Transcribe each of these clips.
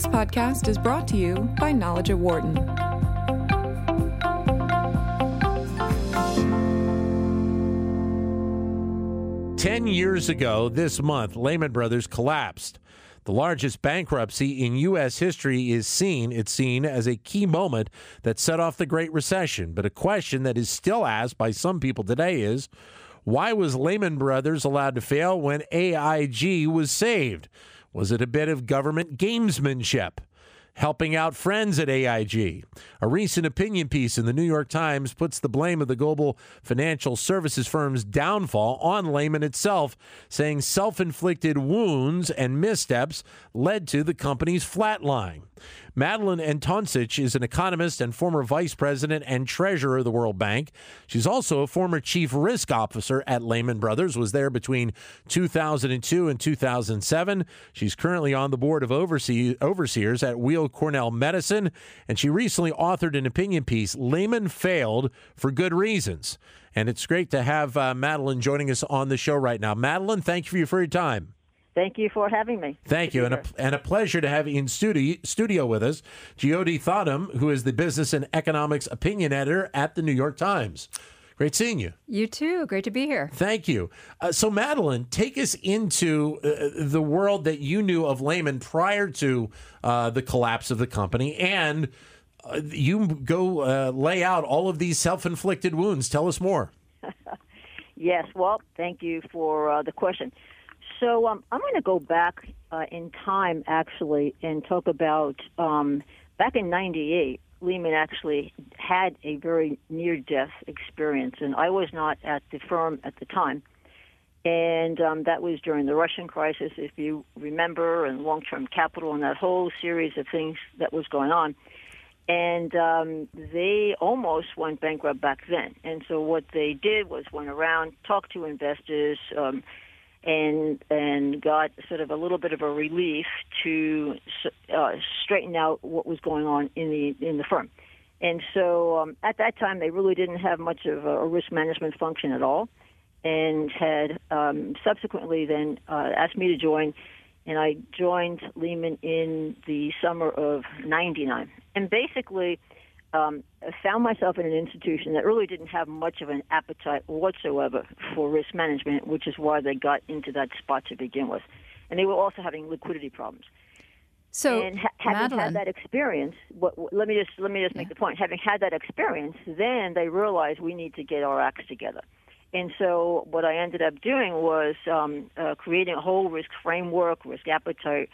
This podcast is brought to you by Knowledge at Wharton. Ten years ago this month, Lehman Brothers collapsed. The largest bankruptcy in U.S. history is seen, it's seen as a key moment that set off the Great Recession. But a question that is still asked by some people today is why was Lehman Brothers allowed to fail when AIG was saved? Was it a bit of government gamesmanship? helping out friends at AIG. A recent opinion piece in the New York Times puts the blame of the global financial services firm's downfall on Lehman itself, saying self inflicted wounds and missteps led to the company's flatline. Madeline Antoncic is an economist and former vice president and treasurer of the World Bank. She's also a former chief risk officer at Lehman Brothers, was there between 2002 and 2007. She's currently on the board of oversee- overseers at Weill Cornell Medicine, and she recently authored an opinion piece, Lehman Failed for Good Reasons. And it's great to have uh, Madeline joining us on the show right now. Madeline, thank you for your time. Thank you for having me. Thank you, and a, and a pleasure to have you in studio, studio with us, Jyoti Thottam, who is the business and economics opinion editor at the New York Times. Great seeing you. You too. Great to be here. Thank you. Uh, so, Madeline, take us into uh, the world that you knew of Lehman prior to uh, the collapse of the company, and uh, you go uh, lay out all of these self-inflicted wounds. Tell us more. yes. Well, thank you for uh, the question. So um, I'm going to go back uh, in time actually and talk about um, back in '98. Lehman actually had a very near-death experience, and I was not at the firm at the time. And um, that was during the Russian crisis, if you remember, and long-term capital, and that whole series of things that was going on. And um, they almost went bankrupt back then. And so what they did was went around, talked to investors. Um, and and got sort of a little bit of a relief to uh, straighten out what was going on in the in the firm. And so um, at that time, they really didn't have much of a risk management function at all, and had um, subsequently then uh, asked me to join. And I joined Lehman in the summer of '99. And basically, um, found myself in an institution that really didn't have much of an appetite whatsoever for risk management, which is why they got into that spot to begin with. And they were also having liquidity problems. So, and ha- having Madeline, had that experience, what, what, let me just let me just make Yeah. the point. Having had that experience, then they realized we need to get our acts together. And so, what I ended up doing was um, uh, creating a whole risk framework, risk appetite,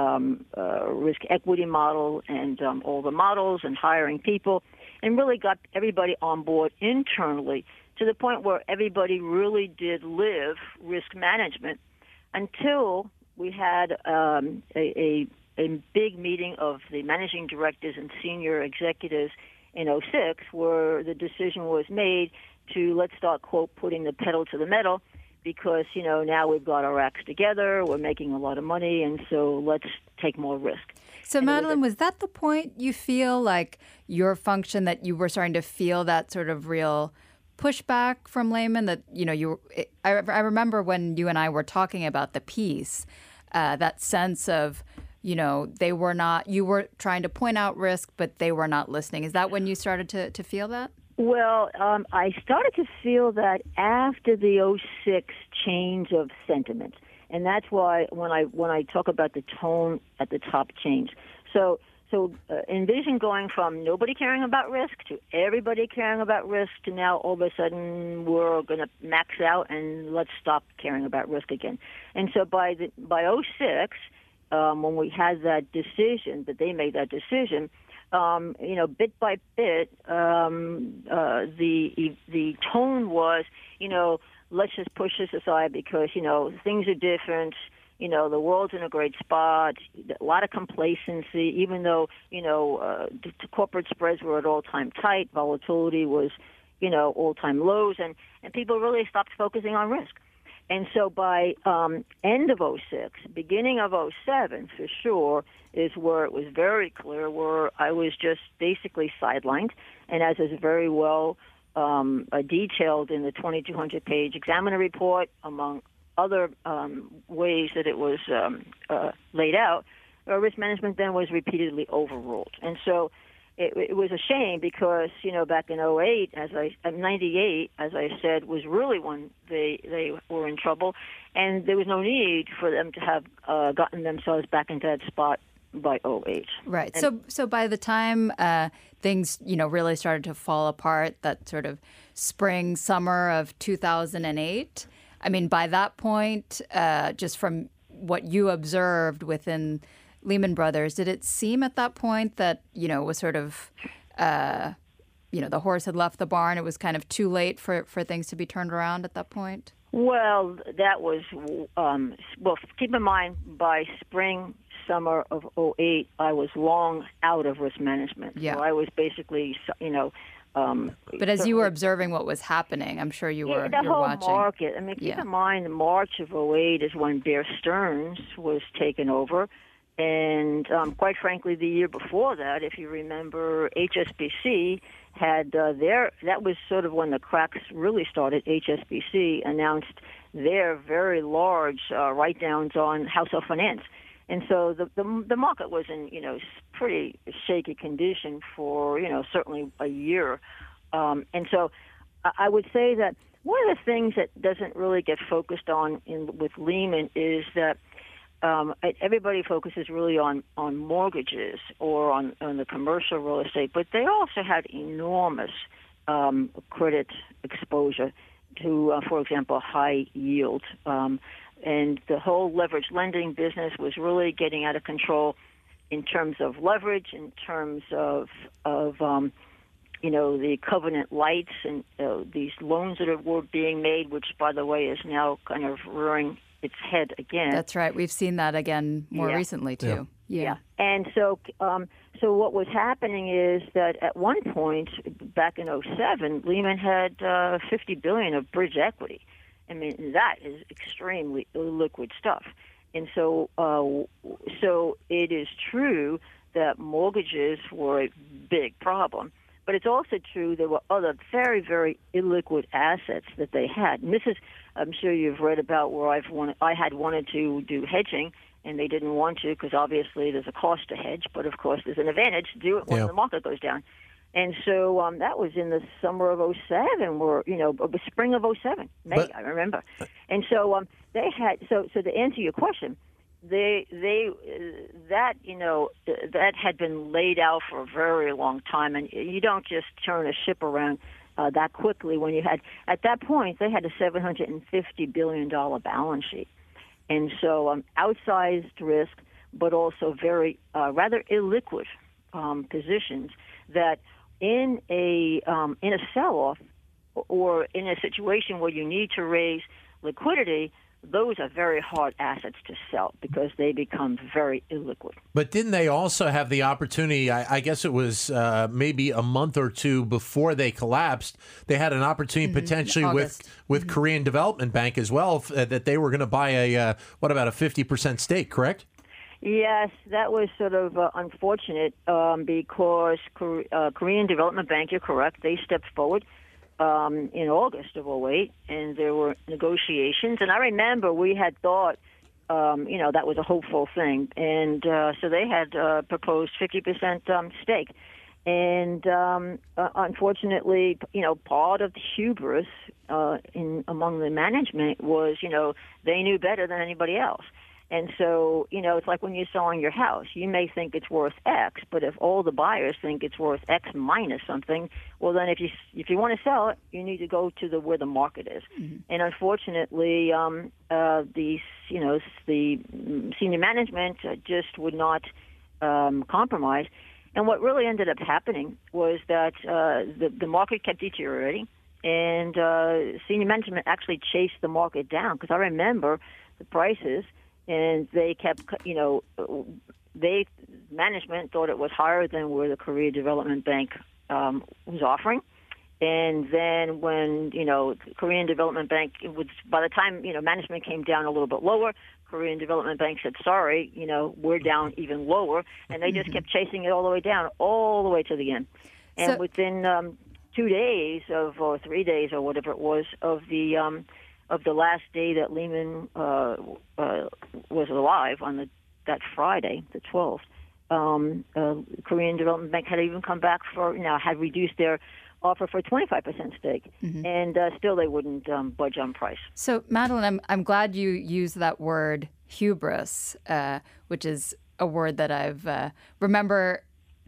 um, uh, risk equity model, and um, all the models, and hiring people, and really got everybody on board internally to the point where everybody really did live risk management until we had um, a, a, a big meeting of the managing directors and senior executives in 06 where the decision was made to let's start quote putting the pedal to the metal because you know now we've got our acts together we're making a lot of money and so let's take more risk So, And it was a- Madeline, was that the point you feel like your function that you were starting to feel that sort of real pushback from Lehman? That you know, you. It, I, I remember when you and I were talking about the piece, uh, that sense of, you know, they were not. You were trying to point out risk, but they were not listening. Is that when you started to to feel that? Well, um, I started to feel that after the 06 change of sentiment, and that's why when I when I talk about the tone at the top change. So so uh, envision going from nobody caring about risk to everybody caring about risk to now all of a sudden we're going to max out and let's stop caring about risk again. And so by the by 06, um, when we had that decision, that they made that decision, um, you know, bit by bit, um, uh, the the tone was, you know, let's just push this aside because you know things are different. You know, the world's in a great spot. A lot of complacency, even though you know uh, the, corporate spreads were at all-time tight, volatility was, you know, all-time lows, and and people really stopped focusing on risk. And so by um, end of 06, beginning of 07, for sure, is where it was very clear where I was just basically sidelined. And as is very well um, uh, detailed in the 2,200 page examiner report, among other um, ways that it was um, uh, laid out, uh, risk management then was repeatedly overruled, and so it, it was a shame because you know back in 08, as I uh, 98, as I said, was really when they they were in trouble, and there was no need for them to have uh, gotten themselves back into that spot by 08. Right. And so so by the time uh, things you know really started to fall apart, that sort of spring summer of 2008. I mean, by that point, uh, just from what you observed within Lehman Brothers, did it seem at that point that you know was sort of uh, you know the horse had left the barn? It was kind of too late for for things to be turned around at that point. Well, that was um, well. Keep in mind, by spring summer of 08, I was long out of risk management. Yeah. So I was basically, you know. Um, but as you were observing what was happening, I'm sure you were, yeah, the whole watching. market. I mean, keep Yeah. in mind, March of 08 is when Bear Stearns was taken over. And um, quite frankly, the year before that, if you remember, HSBC had uh, their, that was sort of when the cracks really started. HSBC announced their very large uh, write downs on household finance. And so the, the the market was in you know pretty shaky condition for you know certainly a year, um, and so I would say that one of the things that doesn't really get focused on in with Lehman is that um, everybody focuses really on on mortgages or on on the commercial real estate, but they also had enormous um, credit exposure to, uh, for example, high yield. Um, and the whole leverage lending business was really getting out of control in terms of leverage, in terms of of um, you know the covenant lights and uh, these loans that are, were being made, which by the way is now kind of rearing its head again. That's right. We've seen that again more Yeah. recently too. Yeah. And so, um, so what was happening is that at one point back in '07, Lehman had uh, 50 billion of bridge equity. I mean, that is extremely liquid stuff. And so, uh, so it is true that mortgages were a big problem. But it's also true there were other very, very illiquid assets that they had. And this is, I'm sure you've read about where I've wanted, I had wanted to do hedging, and they didn't want to because obviously there's a cost to hedge, but of course there's an advantage to do it when Yeah. the market goes down. And so um, that was in the summer of '07, or you know, the spring of '07, May, But- I remember. And so um, they had so so to answer your question, they they uh, that you know that had been laid out for a very long time, and you don't just turn a ship around uh, that quickly. When you had at that point, they had a 750 billion dollar balance sheet, and so um, outsized risk, but also very uh, rather illiquid um, positions that in a um, in a sell-off or in a situation where you need to raise liquidity, those are very hard assets to sell because they become very illiquid. But didn't they also have the opportunity? I, I guess it was uh, maybe a month or two before they collapsed. They had an opportunity potentially August. with with Korean Development Bank as well f- uh, that they were going to buy a uh, what about a fifty percent stake? Correct? Yes, that was sort of uh, unfortunate um, because uh, Korean Development Bank, you're correct, they stepped forward um, in August of 08, and there were negotiations. And I remember we had thought, um, you know, that was a hopeful thing. And uh, so they had uh, proposed 50% um, stake. And um, uh, unfortunately, you know, part of the hubris uh, in among the management was, you know, they knew better than anybody else. And so, you know, it's like when you're selling your house. You may think it's worth X, but if all the buyers think it's worth X minus something, well, then if you if you want to sell it, you need to go to the where the market is. And unfortunately, um, uh, the you know the senior management just would not um, compromise. And what really ended up happening was that uh, the the market kept deteriorating, and uh, senior management actually chased the market down because I remember the prices and they kept, you know, they management thought it was higher than where the Korea Development Bank um, was offering. And then when you know Korean Development Bank, it was by the time you know management came down a little bit lower, Korean Development Bank said, "Sorry, you know we're down even lower," and they just kept chasing it all the way down, all the way to the end. And So- within um, two days of or three days or whatever it was of the um, of the last day that Lehman uh, uh, was alive on the that Friday, the 12th, um, uh, Korean Development Bank had even come back for you know had reduced their offer for a 25% stake, Mm-hmm. and uh, still they wouldn't um, budge on price. So, Madeline, I'm, I'm glad you used that word hubris, uh, which is a word that I've uh, remember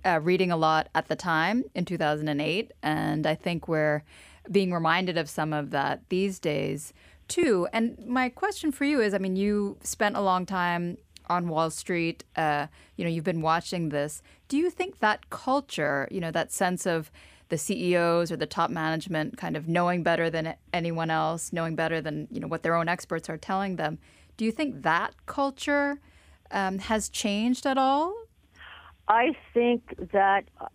uh, reading a lot at the time in 2008, and I think we're being reminded of some of that these days too. And my question for you is, I mean, you spent a long time on Wall Street. Uh, you know, you've been watching this. Do you think that culture, you know, that sense of the CEOs or the top management kind of knowing better than anyone else, knowing better than you know what their own experts are telling them. Do you think that culture um, has changed at all? I think that uh,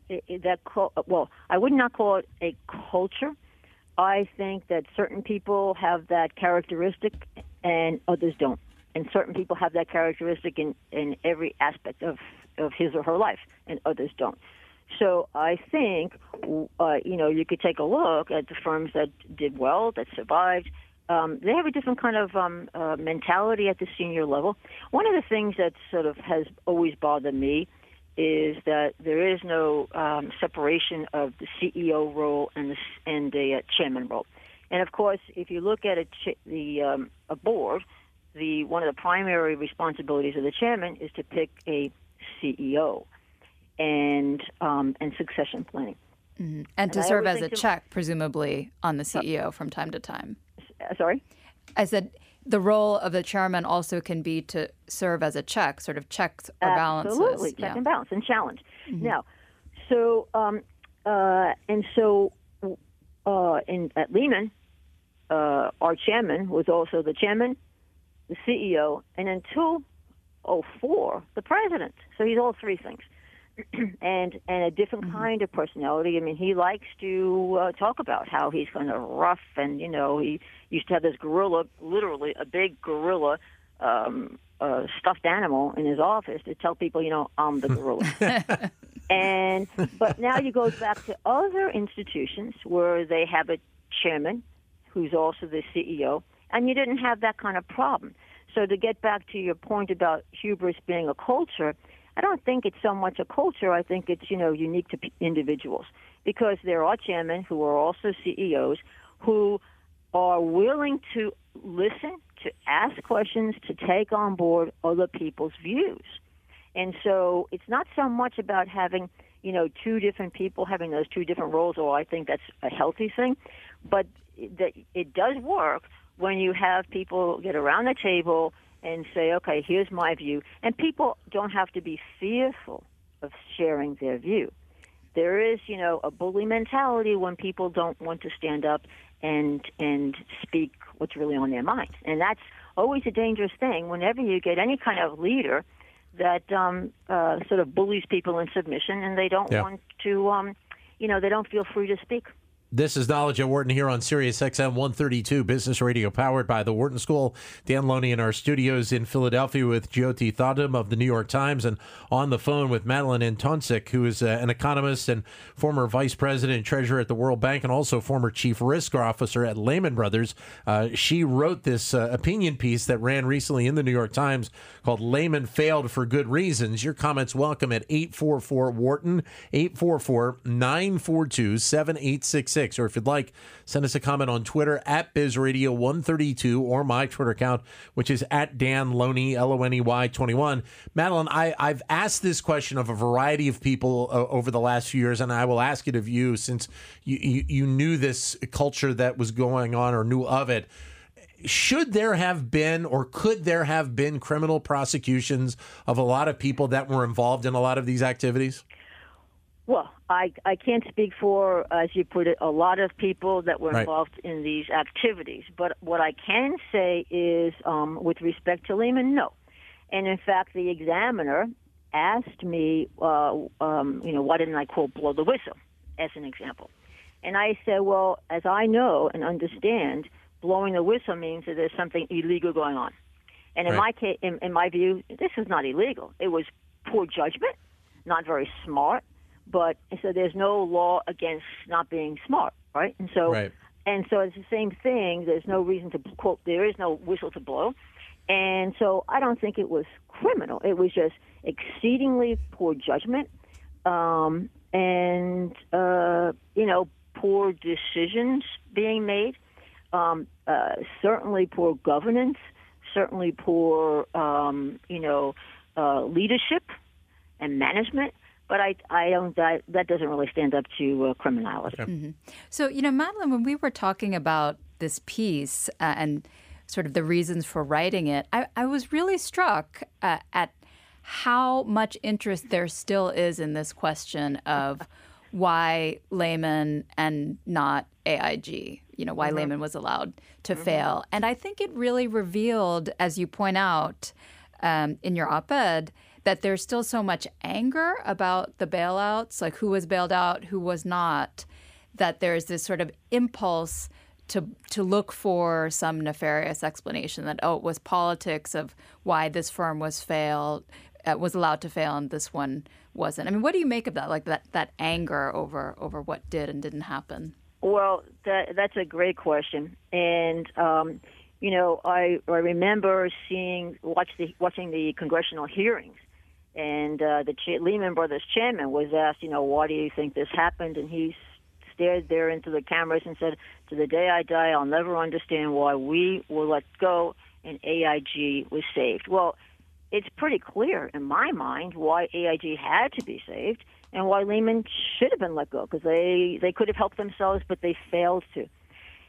that well, I would not call it a culture. I think that certain people have that characteristic and others don't. And certain people have that characteristic in, in every aspect of, of his or her life, and others don't. So I think, uh, you know, you could take a look at the firms that did well, that survived. Um, they have a different kind of um, uh, mentality at the senior level. One of the things that sort of has always bothered me is that there is no um, separation of the CEO role and the and the uh, chairman role. And of course, if you look at a ch- the um, a board, the one of the primary responsibilities of the chairman is to pick a CEO and um, and succession planning. Mm-hmm. And to I serve as a to- check, presumably, on the CEO from time to time. Uh, sorry. I said the role of the chairman also can be to serve as a check, sort of checks or balances. Absolutely, check Yeah. and balance and challenge. Now, so um, uh, and so uh, in at Lehman, uh, our chairman was also the chairman, the CEO, and until 04, the president. So he's all three things. and and a different kind of personality. I mean, he likes to uh, talk about how he's kind of rough, and you know, he used to have this gorilla, literally a big gorilla, um, uh, stuffed animal in his office to tell people, you know, I'm the gorilla. and but now you go back to other institutions where they have a chairman who's also the CEO, and you didn't have that kind of problem. So to get back to your point about hubris being a culture, I don't think it's so much a culture. I think it's you know unique to p- individuals because there are chairmen who are also CEOs who are willing to listen, to ask questions, to take on board other people's views. And so it's not so much about having, you know, two different people having those two different roles, or I think that's a healthy thing, but that it does work when you have people get around the table and say, okay, here's my view. And people don't have to be fearful of sharing their view. There is, you know, a bully mentality when people don't want to stand up and and speak what's really on their mind. And that's always a dangerous thing whenever you get any kind of leader that um, uh, sort of bullies people in submission and they don't Yeah. want to, um, you know, they don't feel free to speak. This is Knowledge at Wharton here on Sirius XM 132, Business Radio, powered by the Wharton School. Dan Loney in our studios in Philadelphia with Jyoti Thottam of the New York Times, and on the phone with Madeline Antoncic, who is uh, an economist and former vice president and treasurer at the World Bank, and also former chief risk officer at Lehman Brothers. Uh, she wrote this uh, opinion piece that ran recently in the New York Times called Lehman Failed for Good Reasons. Your comments welcome at 844 Wharton, 844 942 7866. Or if you'd like, send us a comment on Twitter at BizRadio132 or my Twitter account, which is at Dan Loney, L O N E Y 21. Madeline, I, I've asked this question of a variety of people uh, over the last few years, and I will ask it of you since you, you, you knew this culture that was going on or knew of it should there have been or could there have been criminal prosecutions of a lot of people that were involved in a lot of these activities? Well, I, I can't speak for, as you put it, a lot of people that were Right. involved in these activities. But what I can say is, um, with respect to Lehman, no. And in fact, the examiner asked me, uh, um, you know, why didn't I quote blow the whistle, as an example? And I said, well, as I know and understand, blowing the whistle means that there's something illegal going on. And in Right. my case, in, in my view, this is not illegal. It was poor judgment, not very smart. But so there's no law against not being smart, right? And so Right. and so it's the same thing. There's no reason to quote. There is no whistle to blow. And so I don't think it was criminal. It was just exceedingly poor judgment um, and, uh, you know, poor decisions being made, um, uh, certainly poor governance, certainly poor, um, you know, uh, leadership and management. But I, I don't. That, that doesn't really stand up to uh, criminality. Mm-hmm. So, you know, Madeline, when we were talking about this piece uh, and sort of the reasons for writing it, I, I was really struck uh, at how much interest there still is in this question of why Lehman and not AIG, you know, why mm-hmm. Lehman was allowed to mm-hmm. fail. And I think it really revealed, as you point out um, in your op ed, that there's still so much anger about the bailouts, like who was bailed out, who was not, that there's this sort of impulse to to look for some nefarious explanation that oh it was politics of why this firm was failed uh, was allowed to fail and this one wasn't. I mean, what do you make of that? Like that that anger over over what did and didn't happen. Well, that that's a great question, and um, you know, I I remember seeing watch the watching the congressional hearings, and uh, the Ch- Lehman Brothers chairman was asked, you know, why do you think this happened, and he stared there into the cameras and said, "To the day I die, I'll never understand why we were let go and AIG was saved." Well it's pretty clear in my mind why AIG had to be saved and why Lehman should have been let go because they they could have helped themselves, but they failed to.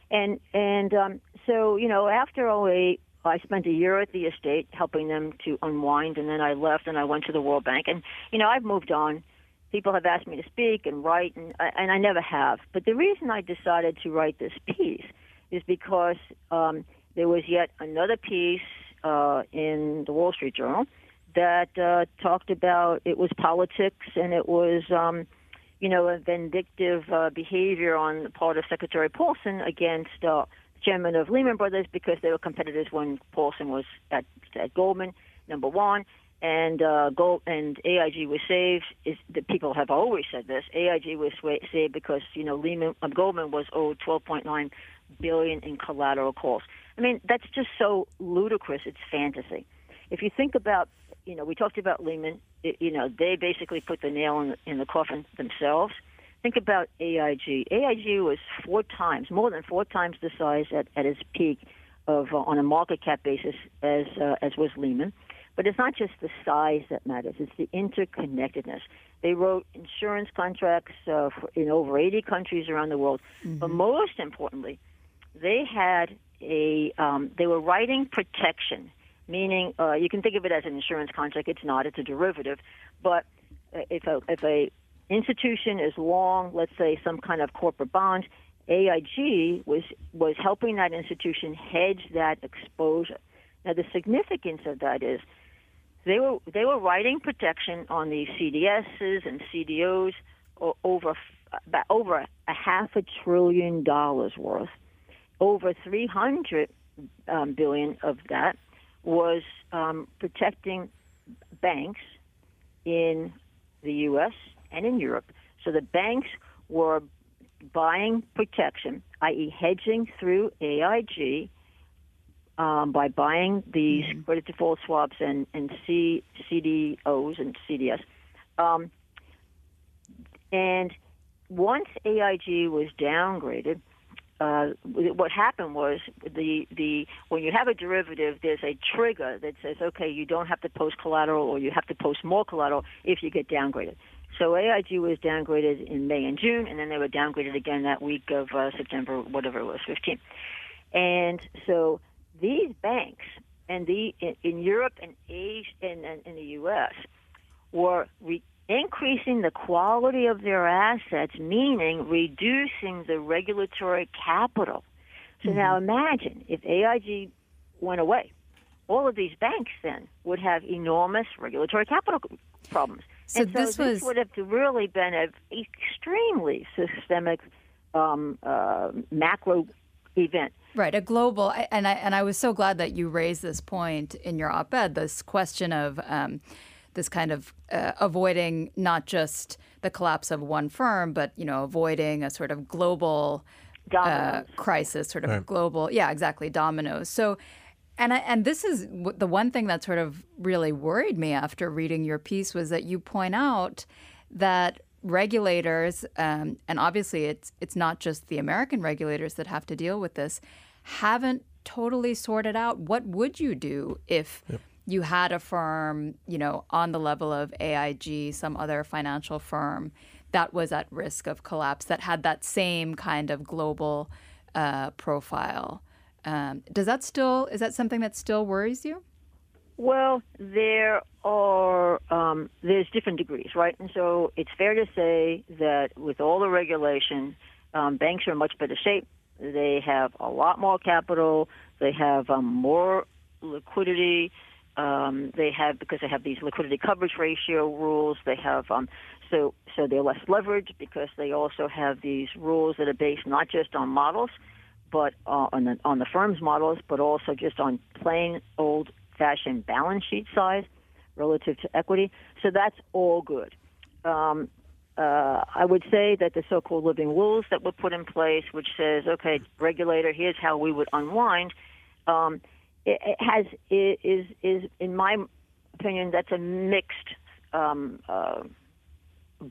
And and um, so you know after 08, I spent a year at the estate helping them to unwind, and then I left and I went to the World Bank. And you know I've moved on. People have asked me to speak and write, and and I never have. But the reason I decided to write this piece is because um, there was yet another piece uh, in the Wall Street Journal that uh, talked about it was politics and it was, um, you know, a vindictive uh, behavior on the part of Secretary Paulson against uh, chairman of Lehman Brothers because they were competitors when Paulson was at, at Goldman, number one. And uh, Gold and AIG was saved. Is the people have always said this? AIG was saved because you know Lehman uh, Goldman was owed 12.9 billion in collateral calls. I mean, that's just so ludicrous. It's fantasy. If you think about, you know, we talked about Lehman. It, you know, they basically put the nail in the, in the coffin themselves. Think about AIG. AIG was four times, more than four times the size at, at its peak of uh, on a market cap basis as uh, as was Lehman. But it's not just the size that matters; it's the interconnectedness. They wrote insurance contracts uh, for, in over 80 countries around the world. Mm-hmm. But most importantly, they had a um, they were writing protection, meaning uh, you can think of it as an insurance contract. It's not; it's a derivative. But if a if a institution is long, let's say some kind of corporate bond, AIG was was helping that institution hedge that exposure. Now the significance of that is they were they were writing protection on the CDSs and CDOs over over a half a trillion dollars worth over 300 um, billion of that was um, protecting banks in the U.S. and in Europe. So the banks were buying protection, i.e., hedging through AIG um, by buying these mm-hmm. credit default swaps and, and C, CDOs and CDS. Um, and once AIG was downgraded, uh, what happened was the the when you have a derivative, there's a trigger that says, okay, you don't have to post collateral or you have to post more collateral if you get downgraded. So AIG was downgraded in May and June, and then they were downgraded again that week of uh, September, whatever it was, 15. And so these banks and the in, in Europe and Asia and in the U.S. were re- increasing the quality of their assets, meaning reducing the regulatory capital. So mm-hmm. now imagine if AIG went away, all of these banks then would have enormous regulatory capital problems. So, and so this, this was... would have really been an extremely systemic um, uh, macro event. Right, a global, and I and I was so glad that you raised this point in your op-ed. This question of um, this kind of uh, avoiding not just the collapse of one firm, but you know, avoiding a sort of global uh, crisis, sort of right. global, yeah, exactly, dominoes. So, And I, and this is the one thing that sort of really worried me after reading your piece was that you point out that regulators, um, and obviously it's it's not just the American regulators that have to deal with this, haven't totally sorted out what would you do if yep. you had a firm, you know, on the level of AIG, some other financial firm that was at risk of collapse that had that same kind of global uh, profile. Um, does that still is that something that still worries you? Well, there are um, there's different degrees, right? And so it's fair to say that with all the regulation, um, banks are in much better shape. They have a lot more capital. They have um, more liquidity. Um, they have because they have these liquidity coverage ratio rules. They have um, so so they're less leveraged because they also have these rules that are based not just on models, but uh, on the on the firm's models, but also just on plain old fashioned balance sheet size relative to equity. So that's all good. Um, uh, I would say that the so-called living rules that were put in place, which says, okay, regulator, here's how we would unwind, um, it, it, has it is is in my opinion that's a mixed um, uh,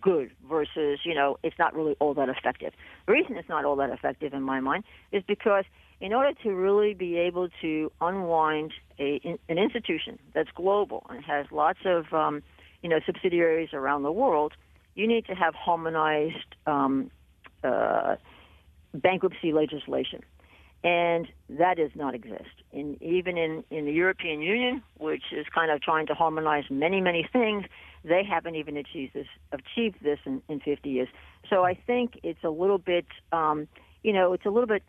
good versus you know it's not really all that effective. The reason it's not all that effective in my mind is because in order to really be able to unwind a, an institution that's global and has lots of um, you know subsidiaries around the world, you need to have harmonized um, uh, bankruptcy legislation, and that does not exist. In, even in, in the European Union, which is kind of trying to harmonize many many things, they haven't even achieved this achieved this in, in 50 years. So I think it's a little bit um, you know it's a little bit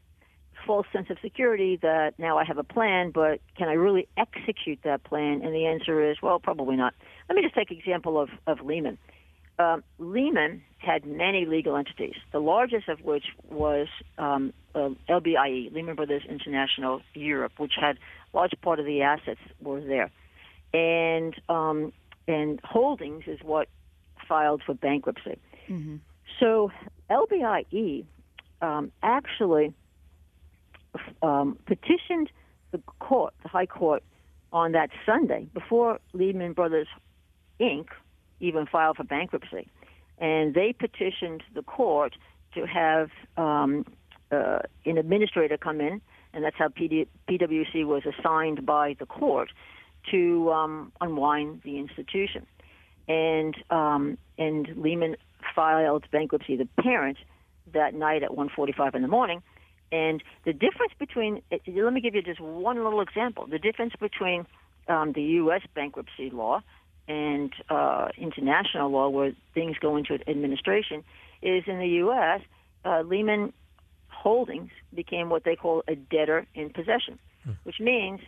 false sense of security that now I have a plan, but can I really execute that plan? And the answer is, well, probably not. Let me just take example of, of Lehman. Um, Lehman had many legal entities, the largest of which was um, uh, LBIE, Lehman Brothers International Europe, which had large part of the assets were there. And, um, and Holdings is what filed for bankruptcy. Mm-hmm. So LBIE um, actually um, petitioned the court, the High Court, on that Sunday before Lehman Brothers Inc. even filed for bankruptcy, and they petitioned the court to have um, uh, an administrator come in, and that's how PD, PwC was assigned by the court to um, unwind the institution. And um, and Lehman filed bankruptcy, the parent, that night at 1:45 in the morning and the difference between, eh, let me give you just one little example. The difference between um, the U.S. bankruptcy law and uh, international law, where things go into administration, is in the U.S., uh, Lehman Holdings became what they call a debtor in possession, hmm. which means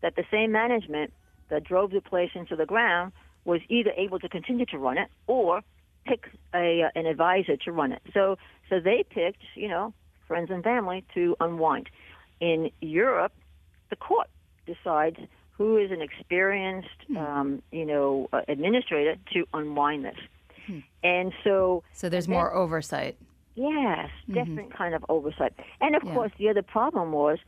that the same management that drove the place into the ground was either able to continue to run it or pick a, uh, an advisor to run it. So, so they picked, you know, friends and family to unwind. In Europe, the court decides who is an experienced, hmm. um, you know, uh, administrator to unwind this. Hmm. And so, so there's then, more oversight. Yes, mm-hmm. different kind of oversight. And of yeah. course, the other problem was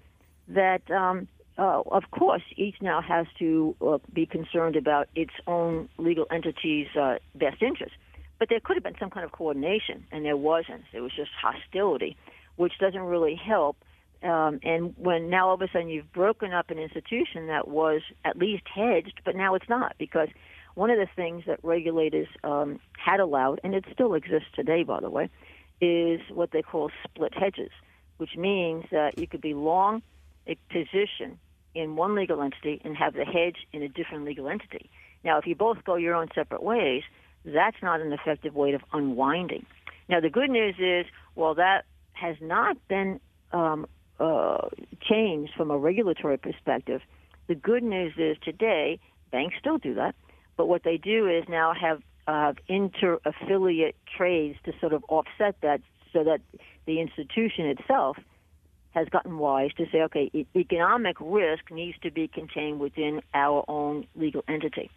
that, um, uh, of course, each now has to uh, be concerned about its own legal entity's uh, best interest. But there could have been some kind of coordination, and there wasn't. It was just hostility which doesn't really help. Um, and when now all of a sudden you've broken up an institution that was at least hedged, but now it's not because one of the things that regulators um, had allowed, and it still exists today, by the way, is what they call split hedges, which means that you could be long a position in one legal entity and have the hedge in a different legal entity. Now, if you both go your own separate ways, that's not an effective way of unwinding. Now, the good news is, well, that has not been um, uh, changed from a regulatory perspective. The good news is today banks still do that, but what they do is now have uh, inter-affiliate trades to sort of offset that, so that the institution itself has gotten wise to say, okay, e- economic risk needs to be contained within our own legal entity.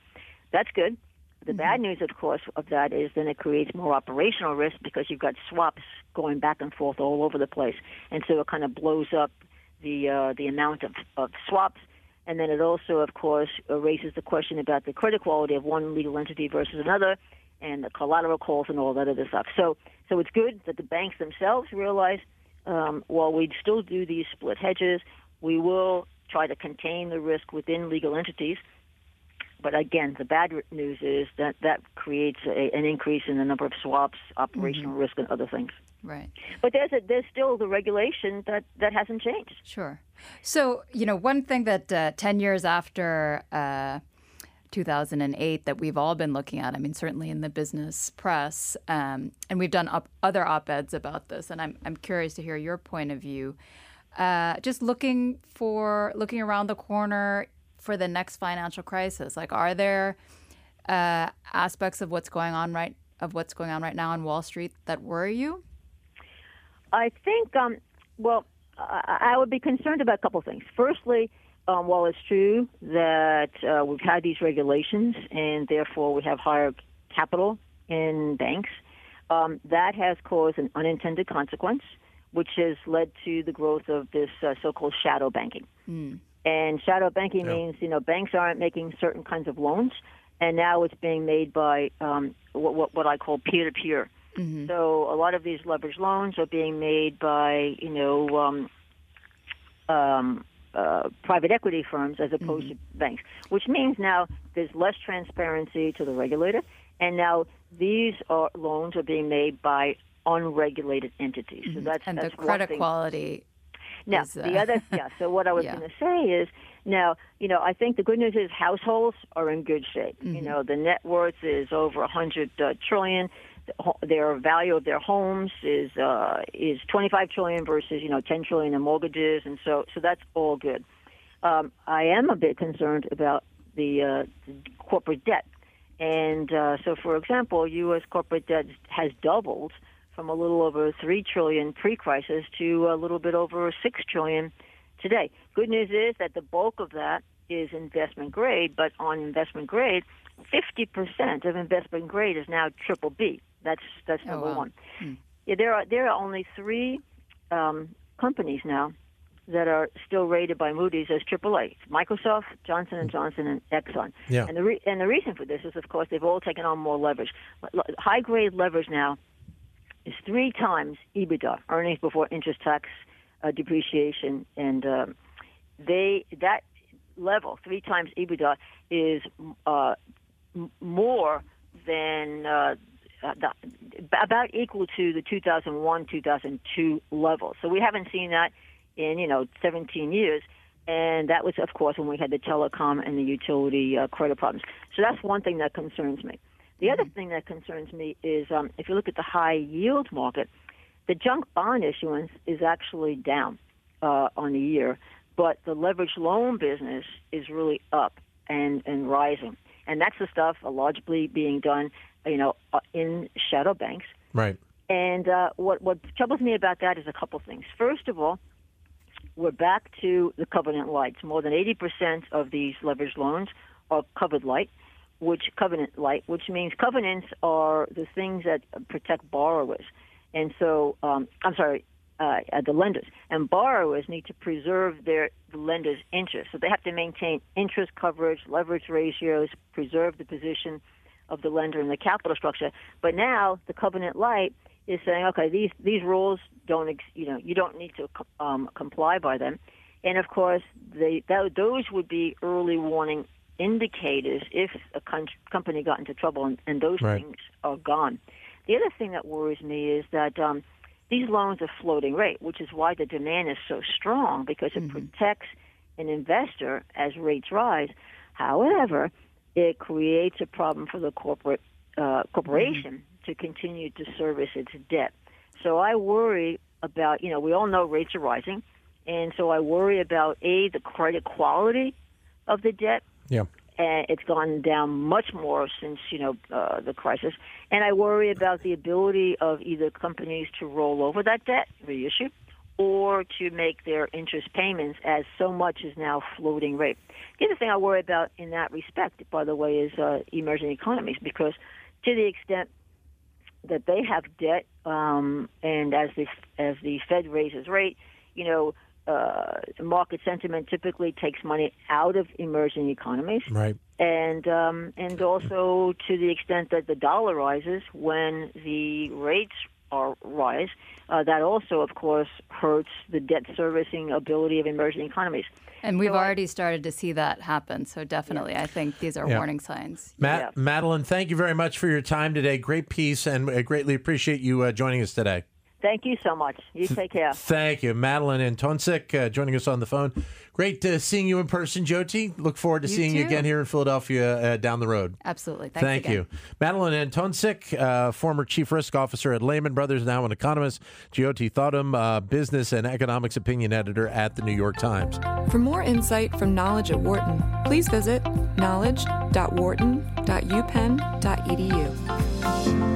That's good. The mm-hmm. bad news, of course, of that is then it creates more operational risk because you've got swaps going back and forth all over the place, and so it kind of blows up the uh, the amount of, of swaps. And then it also, of course, uh, raises the question about the credit quality of one legal entity versus another, and the collateral calls and all that other stuff. So, so it's good that the banks themselves realize um, while we'd still do these split hedges, we will try to contain the risk within legal entities. But again, the bad news is that that creates a, an increase in the number of swaps, operational mm-hmm. risk, and other things. Right. But there's a, there's still the regulation that, that hasn't changed. Sure. So you know, one thing that uh, ten years after. Uh, 2008 that we've all been looking at. I mean, certainly in the business press, um, and we've done op- other op-eds about this. And I'm I'm curious to hear your point of view. Uh, just looking for looking around the corner for the next financial crisis. Like, are there uh, aspects of what's going on right of what's going on right now on Wall Street that worry you? I think, um, well, I would be concerned about a couple things. Firstly, um, while it's true that uh, we've had these regulations and therefore we have higher capital in banks, um, that has caused an unintended consequence, which has led to the growth of this uh, so-called shadow banking. Mm. And shadow banking yeah. means you know banks aren't making certain kinds of loans, and now it's being made by um, what, what, what I call peer-to-peer. Mm-hmm. So a lot of these leverage loans are being made by you know um, um, uh, private equity firms as opposed mm-hmm. to banks, which means now there's less transparency to the regulator, and now these are, loans are being made by unregulated entities. Mm-hmm. So that's and that's the credit quality. Now is, uh, the other, yeah. So what I was yeah. going to say is now, you know, I think the good news is households are in good shape. Mm-hmm. You know, the net worth is over a hundred uh, trillion their value of their homes is uh, is 25 trillion versus you know 10 trillion in mortgages, and so so that's all good. Um, I am a bit concerned about the, uh, the corporate debt, and uh, so for example, U.S. corporate debt has doubled from a little over three trillion pre-crisis to a little bit over six trillion today. Good news is that the bulk of that is investment grade, but on investment grade, 50% of investment grade is now triple B. That's that's oh, number wow. one. Hmm. Yeah, there are there are only three um, companies now that are still rated by Moody's as AAA: Microsoft, Johnson and Johnson, and Exxon. Yeah. And the re- and the reason for this is, of course, they've all taken on more leverage. High grade leverage now is three times EBITDA, earnings before interest, tax, uh, depreciation, and um, they that level, three times EBITDA, is uh, m- more than uh, uh, about equal to the 2001 2002 level. So we haven't seen that in you know 17 years, and that was of course when we had the telecom and the utility uh, credit problems. So that's one thing that concerns me. The other mm-hmm. thing that concerns me is um, if you look at the high yield market, the junk bond issuance is actually down uh, on the year, but the leverage loan business is really up and and rising and that's the stuff uh, largely being done, you know, uh, in shadow banks. Right. And uh, what what troubles me about that is a couple things. First of all, we're back to the covenant lights. More than 80% of these leveraged loans are covered light, which covenant light, which means covenants are the things that protect borrowers. And so, um, I'm sorry, uh, the lenders. And borrowers need to preserve their the lender's interest. So they have to maintain interest coverage, leverage ratios, preserve the position of the lender in the capital structure. But now the covenant light is saying, okay, these these rules don't, ex- you know, you don't need to um, comply by them. And of course, they that, those would be early warning indicators if a con- company got into trouble, and, and those right. things are gone. The other thing that worries me is that um, these loans are floating rate, which is why the demand is so strong because it mm-hmm. protects an investor as rates rise. However, it creates a problem for the corporate uh, corporation mm-hmm. to continue to service its debt. So I worry about, you know, we all know rates are rising, and so I worry about a the credit quality of the debt. Yeah and it's gone down much more since you know uh, the crisis. And I worry about the ability of either companies to roll over that debt, reissue, or to make their interest payments, as so much is now floating rate. The other thing I worry about in that respect, by the way, is uh, emerging economies, because to the extent that they have debt, um, and as the as the Fed raises rate, you know uh, market sentiment typically takes money out of emerging economies, Right. and um, and also to the extent that the dollar rises when the rates are rise, uh, that also, of course, hurts the debt servicing ability of emerging economies. And we've So I- already started to see that happen. So definitely, I think these are Yeah. warning signs. Matt, Yeah. Madeline, thank you very much for your time today. Great piece, and I greatly appreciate you uh, joining us today. Thank you so much. You take care. Thank you, Madelyn Antoncic, uh, joining us on the phone. Great uh, seeing you in person, Jyoti. Look forward to You seeing you again here in Philadelphia uh, down the road. Absolutely. Thanks Thank again. you. Madelyn Antoncic, uh, former chief risk officer at Lehman Brothers, now an economist. Jyoti Thottam, uh, business and economics opinion editor at the New York Times. For more insight from Knowledge at Wharton, please visit knowledge.wharton.upenn.edu.